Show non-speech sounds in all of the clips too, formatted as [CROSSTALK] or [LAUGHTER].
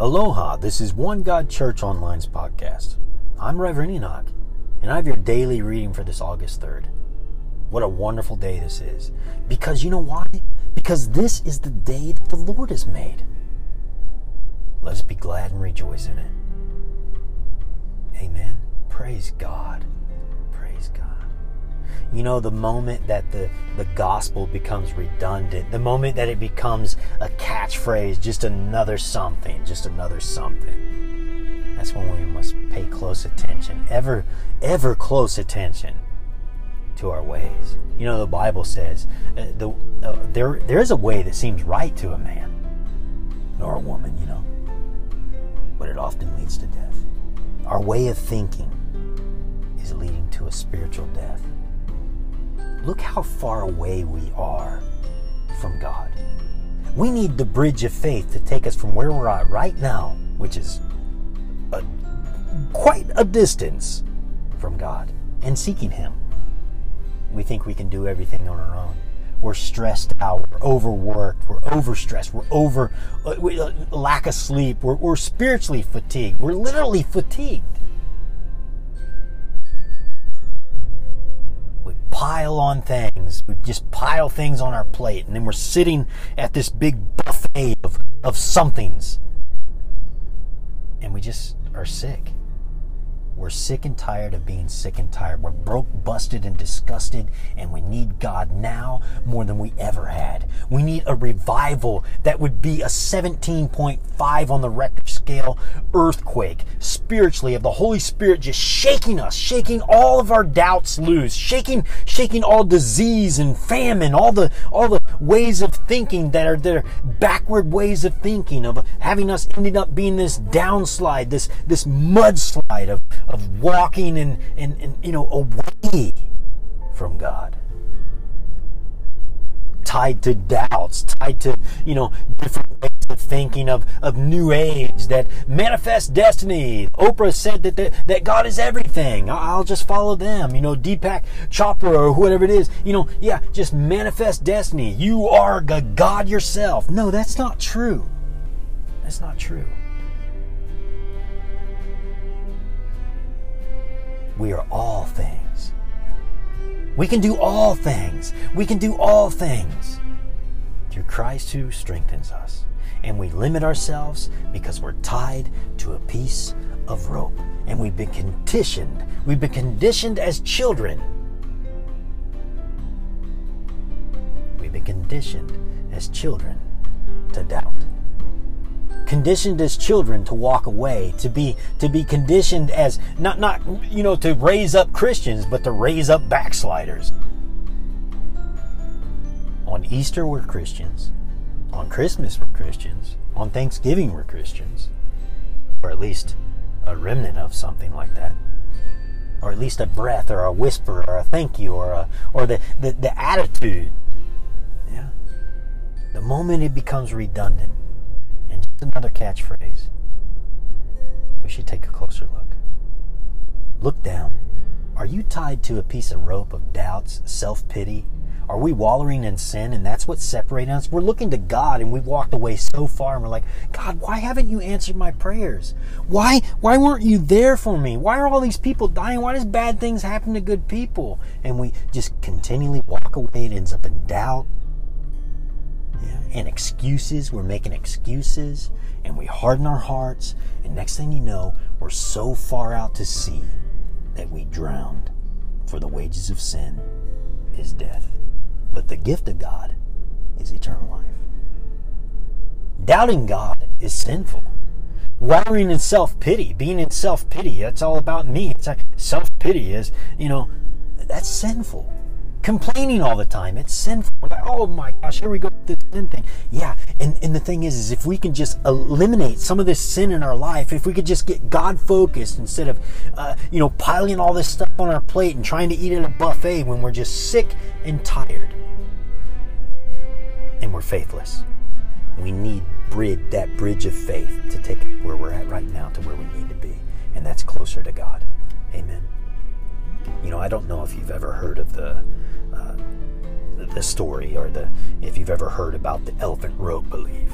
Aloha, this is One God Church Online's podcast. I'm Reverend Enoch, and I have your daily reading for this August 3rd. What a wonderful day this is. Because you know why? Because this is the day that the Lord has made. Let us be glad and rejoice in it. Amen. Praise God. You know, the moment that the, the gospel becomes redundant, the moment that it becomes a catchphrase, just another something, just another something, that's when we must pay close attention, ever, ever close attention to our ways. You know, the Bible says uh, the, uh, there, there is a way that seems right to a man, nor a woman, you know, but it often leads to death. Our way of thinking is leading to a spiritual death. Look how far away we are from God. We need the bridge of faith to take us from where we're at right now, which is a, quite a distance from God, and seeking Him. We think we can do everything on our own. We're stressed out. We're overworked. We're overstressed. We're over uh, we, uh, lack of sleep. We're, we're spiritually fatigued. We're literally fatigued. Pile on things. We just pile things on our plate, and then we're sitting at this big buffet of, of somethings. And we just are sick. We're sick and tired of being sick and tired. We're broke, busted, and disgusted, and we need God now more than we ever had. We need a revival that would be a 17.5 on the Richter scale earthquake, spiritually, of the Holy Spirit just shaking us, shaking all of our doubts loose, shaking, shaking all disease and famine, all the, all the ways of thinking that are, are backward ways of thinking, of having us ending up being this downslide, this, this mudslide of, of walking and, and, and you know away from God. Tied to doubts, tied to, you know, different of thinking of, of new age that manifest destiny. Oprah said that, the, that God is everything. I'll just follow them. You know, Deepak Chopra or whatever it is. You know, yeah, just manifest destiny. You are God yourself. No, that's not true. That's not true. we are all things. We can do all things. We can do all things through Christ who strengthens us. And we limit ourselves because we're tied to a piece of rope. And we've been conditioned. We've been conditioned as children. We've been conditioned as children to doubt conditioned as children to walk away, to be to be conditioned as not not you know to raise up Christians, but to raise up backsliders. On Easter we're Christians. On Christmas we're Christians. On Thanksgiving we're Christians. Or at least a remnant of something like that. Or at least a breath or a whisper or a thank you or a or the, the, the attitude. Yeah. The moment it becomes redundant, and just another catchphrase. We should take a closer look. Look down. Are you tied to a piece of rope of doubts, self pity? Are we wallowing in sin and that's what's separating us? We're looking to God and we've walked away so far and we're like, God, why haven't you answered my prayers? Why why weren't you there for me? Why are all these people dying? Why does bad things happen to good people? And we just continually walk away. It ends up in doubt, and excuses. We're making excuses and we harden our hearts. And next thing you know, we're so far out to sea that we drowned. For the wages of sin is death, but the gift of God is eternal life. Doubting God is sinful. Wallowing in self pity, being in self pity, that's all about me. It's like self pity is, you know, that's sinful complaining all the time. It's sinful. We're like, oh my gosh, here we go with this sin thing. Yeah, and, and the thing is, is if we can just eliminate some of this sin in our life, if we could just get God focused instead of, uh, you know, piling all this stuff on our plate and trying to eat at a buffet when we're just sick and tired and we're faithless. We need bridge that bridge of faith to take where we're at right now to where we need to be, and that's closer to God. Amen. You know, I don't know if you've ever heard of the uh, the story or the if you've ever heard about the elephant rope belief.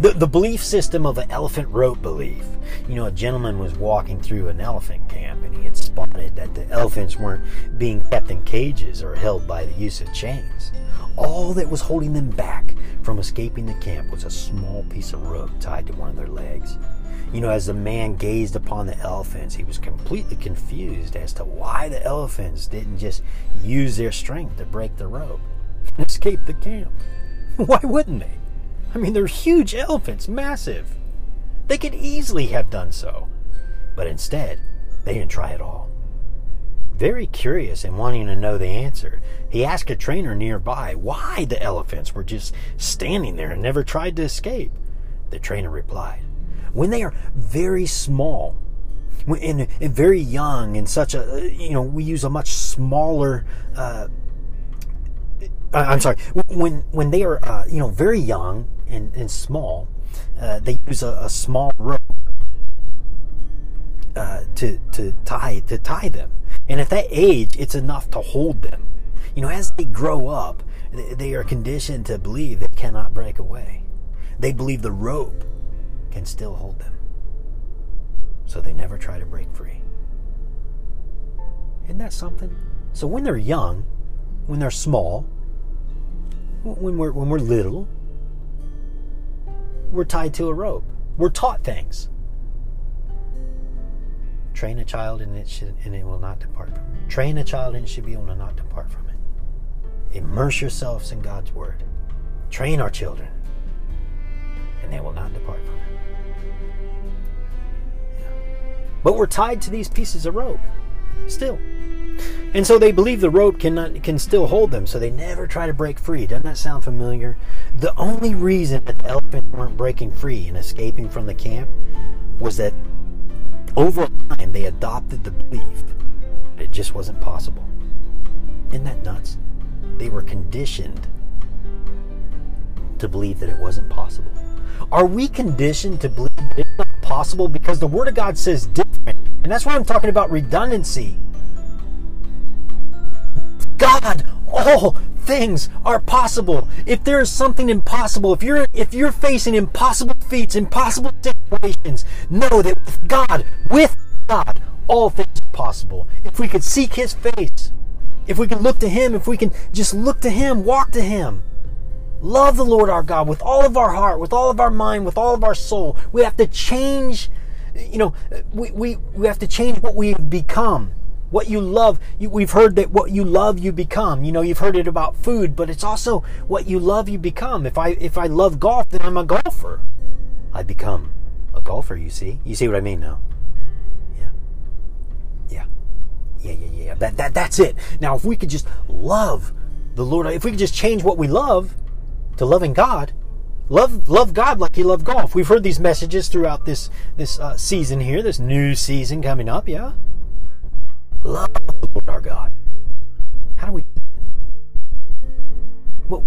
The, the belief system of an elephant rope belief. You know, a gentleman was walking through an elephant camp and he had spotted that the elephants weren't being kept in cages or held by the use of chains. All that was holding them back from escaping the camp was a small piece of rope tied to one of their legs. You know, as the man gazed upon the elephants, he was completely confused as to why the elephants didn't just use their strength to break the rope and escape the camp. [LAUGHS] Why wouldn't they? I mean, they're huge elephants, massive. They could easily have done so. But instead, they didn't try at all. Very curious and wanting to know the answer, he asked a trainer nearby why the elephants were just standing there and never tried to escape. The trainer replied, When they are very small, and, very young, and such a, you know, we use a much smaller, uh, I'm sorry, when, when they are, uh, you know, very young and, and small, uh, they use a, a small rope uh, to to tie to tie them. And at that age, it's enough to hold them. You know, as they grow up, they are conditioned to believe they cannot break away. They believe the rope can still hold them. So they never try to break free. Isn't that something? So when they're young, when they're small, when we're when we're little, we're tied to a rope. We're taught things. Train a child and it should, and it will not depart from it. Train a child and it should be able to not depart from it. Immerse yourselves in God's word. Train our children, and they will not depart from it. But we're tied to these pieces of rope still. And so they believe the rope cannot can still hold them, so they never try to break free. Doesn't that sound familiar? The only reason that the elephants weren't breaking free and escaping from the camp was that over time they adopted the belief that it just wasn't possible. Isn't that nuts? They were conditioned to believe that it wasn't possible. Are we conditioned to believe it's not possible because the Word of God says different? And that's why I'm talking about redundancy. God, all things are possible. If there is something impossible, if you're if you're facing impossible feats, impossible situations, know that with God, with God, all things are possible. If we could seek his face, if we can look to him, if we can just look to him, walk to him. Love the Lord our God with all of our heart, with all of our mind, with all of our soul. We have to change, you know, we, we, we have to change what we've become what you love you, we've heard that what you love you become you know you've heard it about food but it's also what you love you become if i if i love golf then i'm a golfer i become golfer you see you see what i mean now yeah yeah yeah yeah yeah that, that that's it now if we could just love the lord if we could just change what we love to loving god love love God like you love golf. We've heard these messages throughout this this uh, season here, this new season coming up. Yeah, love the Lord our God. How do we? Well,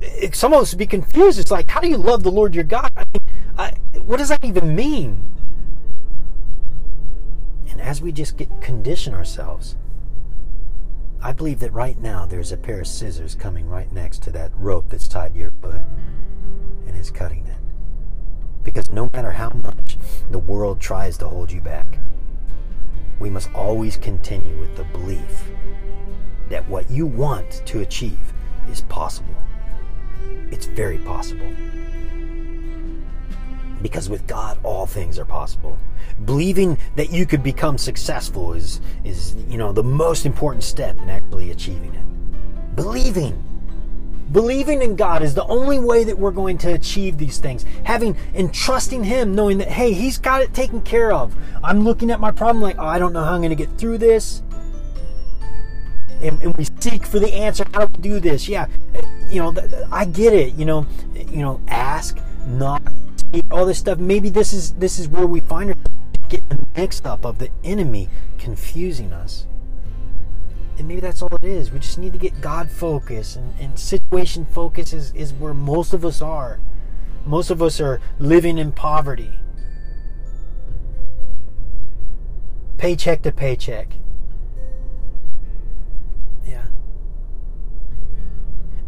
it's almost to be confused. It's like, how do you love the Lord your God? I mean, what does that even mean? And as we just get condition ourselves, I believe that right now there's a pair of scissors coming right next to that rope that's tied to your foot, and it's cutting it. Because no matter how much the world tries to hold you back, we must always continue with the belief that what you want to achieve is possible. It's very possible. Because with God, all things are possible. Believing that you could become successful is, is you know, the most important step in actually achieving it. Believing. Believing in God is the only way that we're going to achieve these things. Having and trusting Him, knowing that, hey, He's got it taken care of. I'm looking at my problem like, oh, I don't know how I'm going to get through this. And, and, we seek for the answer. How do we do this? Yeah, you know, I get it. You know, you know, ask, knock, all this stuff. Maybe this is this is where we find ourselves getting mixed up of the enemy confusing us and maybe that's all it is. We just need to get God focus and, and situation focus is, is where most of us are. Most of us are living in poverty. Paycheck to paycheck.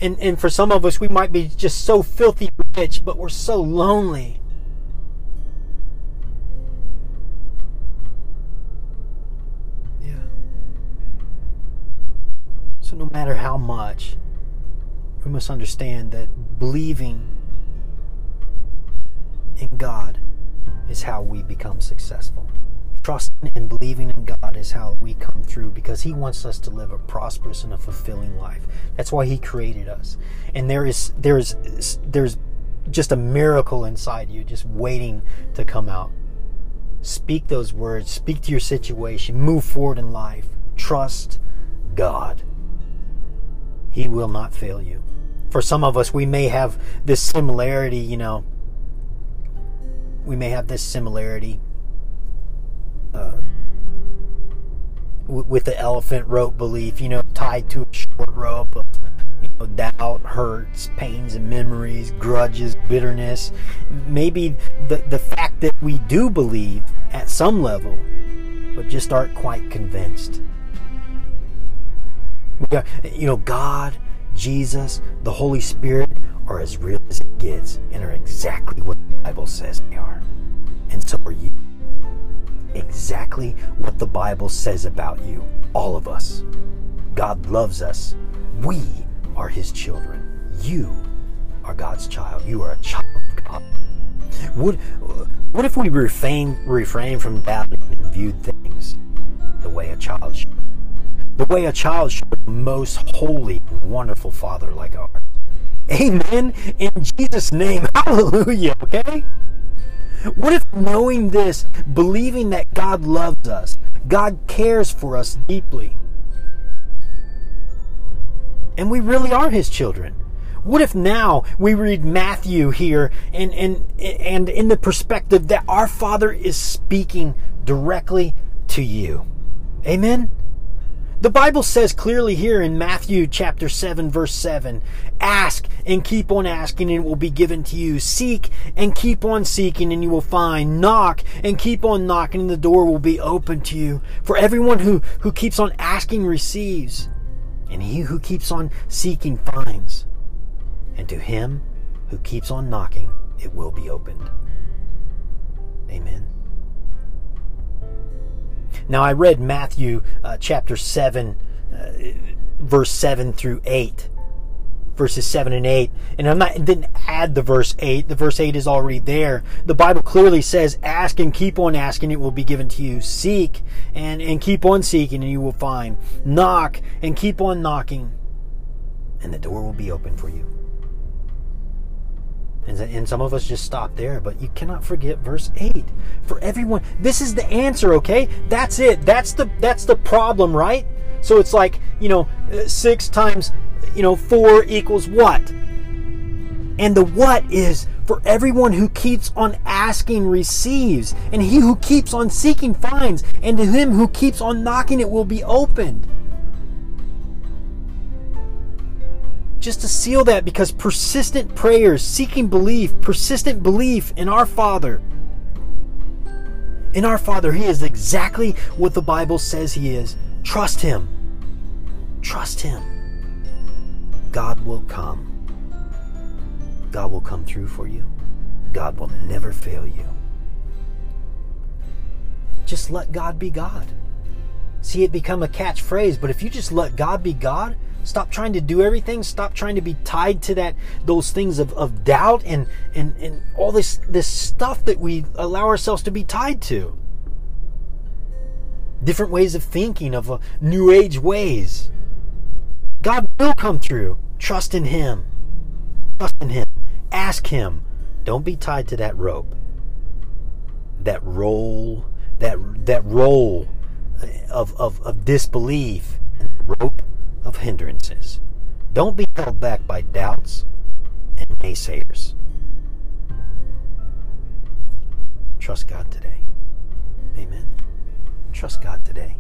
And, and for some of us, we might be just so filthy rich, but we're so lonely. Yeah. So, no matter how much, we must understand that believing in God is how we become successful. Trusting and believing in God is how we come through because He wants us to live a prosperous and a fulfilling life. That's why He created us. And there is there's there's just a miracle inside you, just waiting to come out. Speak those words, speak to your situation, move forward in life. Trust God. He will not fail you. For some of us, we may have this similarity, you know, we may have this similarity with the elephant rope belief, you know, tied to a short rope of you know, doubt, hurts, pains, and memories, grudges, bitterness. Maybe the, the fact that we do believe at some level, but just aren't quite convinced. Got, you know, God, Jesus, the Holy Spirit are as real as it gets and are exactly what the Bible says they are. And so are you exactly what the Bible says about you. All of us. God loves us. We are His children. You are God's child. You are a child of God. What, what if we refrain, refrain from doubting and viewed things the way a child should? The way a child should, most holy wonderful Father like ours. Amen. In Jesus' name. [LAUGHS] Hallelujah. Okay? What if knowing this, believing that God loves us, God cares for us deeply, and we really are His children? What if now we read Matthew here and, and, and in the perspective that our Father is speaking directly to you? Amen? The Bible says clearly here in Matthew chapter 7 verse 7, ask and keep on asking and it will be given to you. Seek and keep on seeking and you will find. Knock and keep on knocking and the door will be open to you. For everyone who, who keeps on asking receives, and he who keeps on seeking finds. And to him who keeps on knocking, it will be opened. Amen. Now, I read Matthew uh, chapter 7, uh, verse 7 through 8, verses 7 and 8. And I'm not, didn't add the verse 8. The verse 8 is already there. The Bible clearly says, Ask and keep on asking, it will be given to you. Seek and, and keep on seeking, and you will find. Knock and keep on knocking, and the door will be open for you. And, and some of us just stop there, but you cannot forget verse 8. For everyone, this is the answer, okay? That's it. That's the that's the problem, right? So it's like, you know, uh, 6 times, you know, 4 equals what? And the what is for everyone who keeps on asking receives, and he who keeps on seeking finds, and to him who keeps on knocking it will be opened. Just to seal that because persistent prayers, seeking belief, persistent belief in our Father. In our Father, He is exactly what the Bible says He is. Trust Him. Trust Him. God will come. God will come through for you. God will never fail you. Just let God be God. See it become a catchphrase, but if you just let God be God, Stop trying to do everything. Stop trying to be tied to that those things of, of doubt and, and, and all this this stuff that we allow ourselves to be tied to. Different ways of thinking, of new age ways. God will come through. Trust in Him. Trust in Him. Ask Him. Don't be tied to that rope. That roll, that that roll of, of, of disbelief. Rope of hindrances. Don't be held back by doubts and naysayers. Trust God today. Amen. Trust God today.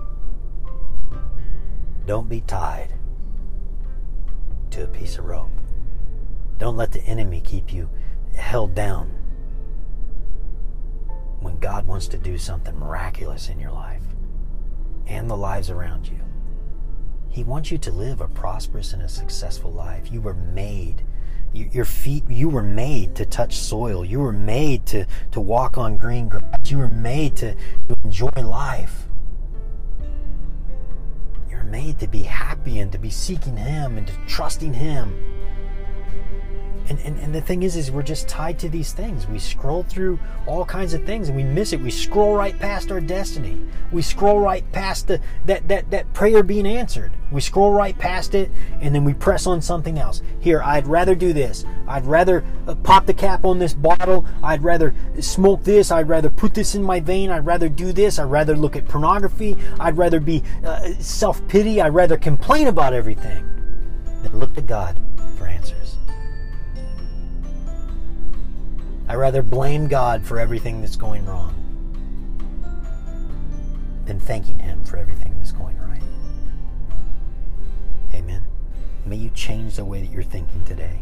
Don't be tied to a piece of rope. Don't let the enemy keep you held down when God wants to do something miraculous in your life and the lives around you. He wants you to live a prosperous and a successful life. You were made. Your feet, you were made to touch soil. You were made to, to walk on green grass. You were made to, to enjoy life. You're made to be happy and to be seeking Him and to trusting Him. And, and, and the thing is, is we're just tied to these things. We scroll through all kinds of things and we miss it. We scroll right past our destiny. We scroll right past the, that, that, that prayer being answered. We scroll right past it and then we press on something else. Here, I'd rather do this. I'd rather uh, pop the cap on this bottle. I'd rather smoke this. I'd rather put this in my vein. I'd rather do this. I'd rather look at pornography. I'd rather be uh, self pity. I'd rather complain about everything than look to God I rather blame God for everything that's going wrong than thanking Him for everything that's going right. Amen. May you change the way that you're thinking today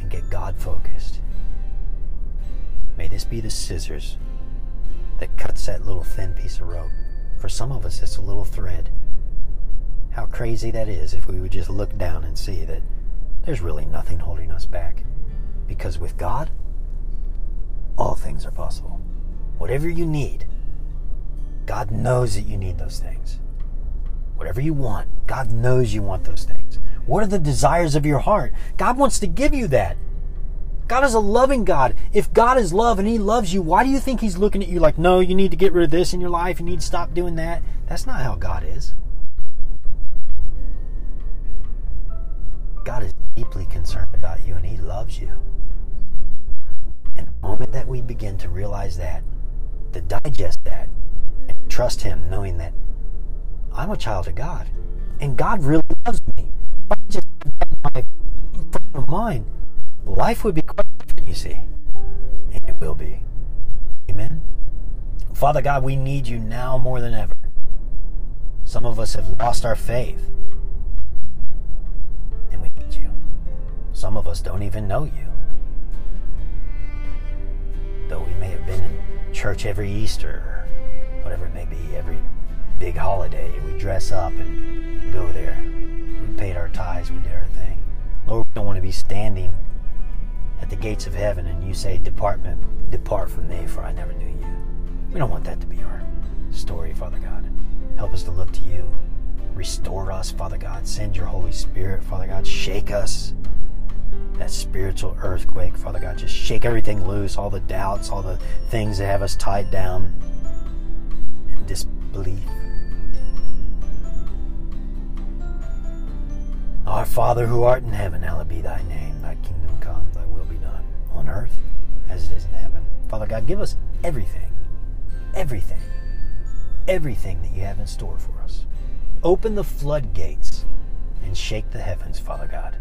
and get God focused. May this be the scissors that cuts that little thin piece of rope. For some of us, it's a little thread. How crazy that is if we would just look down and see that there's really nothing holding us back. Because with God, all things are possible. Whatever you need, God knows that you need those things. Whatever you want, God knows you want those things. What are the desires of your heart? God wants to give you that. God is a loving God. If God is love and He loves you, why do you think He's looking at you like, no, you need to get rid of this in your life, you need to stop doing that? That's not how God is. God is deeply concerned about you and He loves you. And the moment that we begin to realize that, to digest that, and trust Him, knowing that I'm a child of God, and God really loves me. I just my frame of mind, life would be quite different, you see. And it will be. Amen. Father God, we need you now more than ever. Some of us have lost our faith. Some of us don't even know you though we may have been in church every Easter or whatever it may be, every big holiday, we dress up and go there. We paid our tithes, we did our thing. Lord, we don't want to be standing at the gates of heaven and you say, Depart, depart from me, for I never knew you. We don't want that to be our story, Father God. Help us to look to you. Restore us, Father God. Send your Holy Spirit, Father God. Shake us that spiritual earthquake, Father God. Just shake everything loose, all the doubts, all the things that have us tied down in disbelief. Our Father who art in heaven, hallowed be thy name. Thy kingdom come, thy will be done on earth as it is in heaven. Father God, give us everything, everything, everything that you have in store for us. Open the floodgates and shake the heavens, Father God.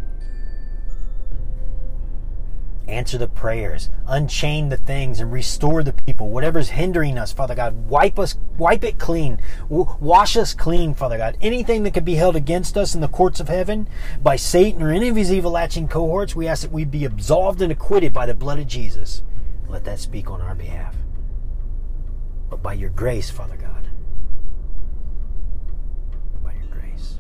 Answer the prayers, unchain the things, and restore the people. Whatever's hindering us, Father God, wipe us, wipe it clean, wash us clean, Father God. Anything that could be held against us in the courts of heaven by Satan or any of his evil latching cohorts, we ask that we be absolved and acquitted by the blood of Jesus. Let that speak on our behalf. But by your grace, Father God, by your grace,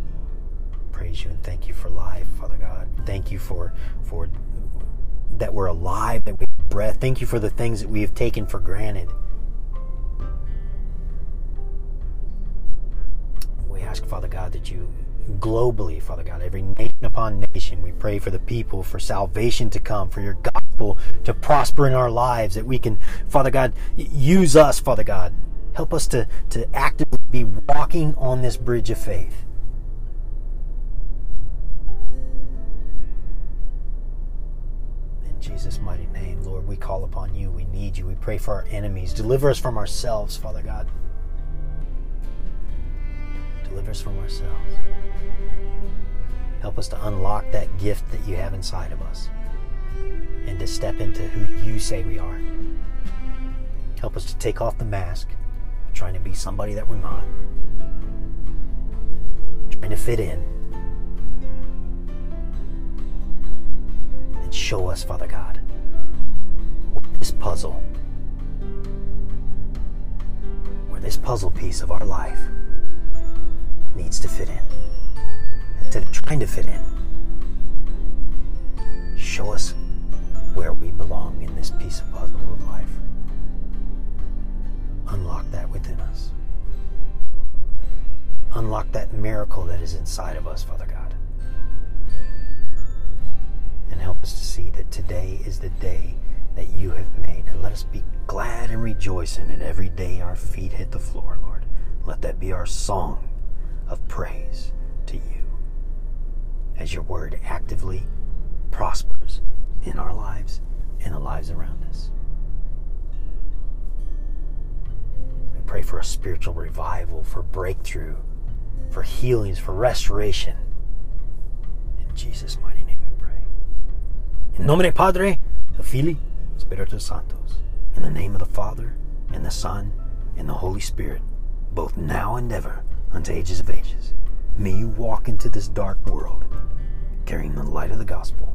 praise you and thank you for life, Father God. Thank you for for that we're alive, that we have breath. Thank you for the things that we have taken for granted. We ask, Father God, that you globally, Father God, every nation upon nation, we pray for the people, for salvation to come, for your gospel to prosper in our lives, that we can, Father God, use us, Father God. Help us to, to actively be walking on this bridge of faith. Jesus' mighty name, Lord, we call upon you. We need you. We pray for our enemies. Deliver us from ourselves, Father God. Deliver us from ourselves. Help us to unlock that gift that you have inside of us and to step into who you say we are. Help us to take off the mask, trying to be somebody that we're not, trying to fit in show us, Father God, this puzzle, where this puzzle piece of our life needs to fit in. Instead of trying to fit in, show us where we belong in this piece of puzzle of life. Unlock that within us. Unlock that miracle that is inside of us, Father God. And help us to see that today is the day that you have made. And let us be glad and rejoice in it every day our feet hit the floor, Lord. Let that be our song of praise to you as your word actively prospers in our lives and the lives around us. We pray for a spiritual revival, for breakthrough, for healings, for restoration. In Jesus' mighty name. In Padre. In the name of the Father, and the Son, and the Holy Spirit, both now and ever, unto ages of ages. May you walk into this dark world carrying the light of the gospel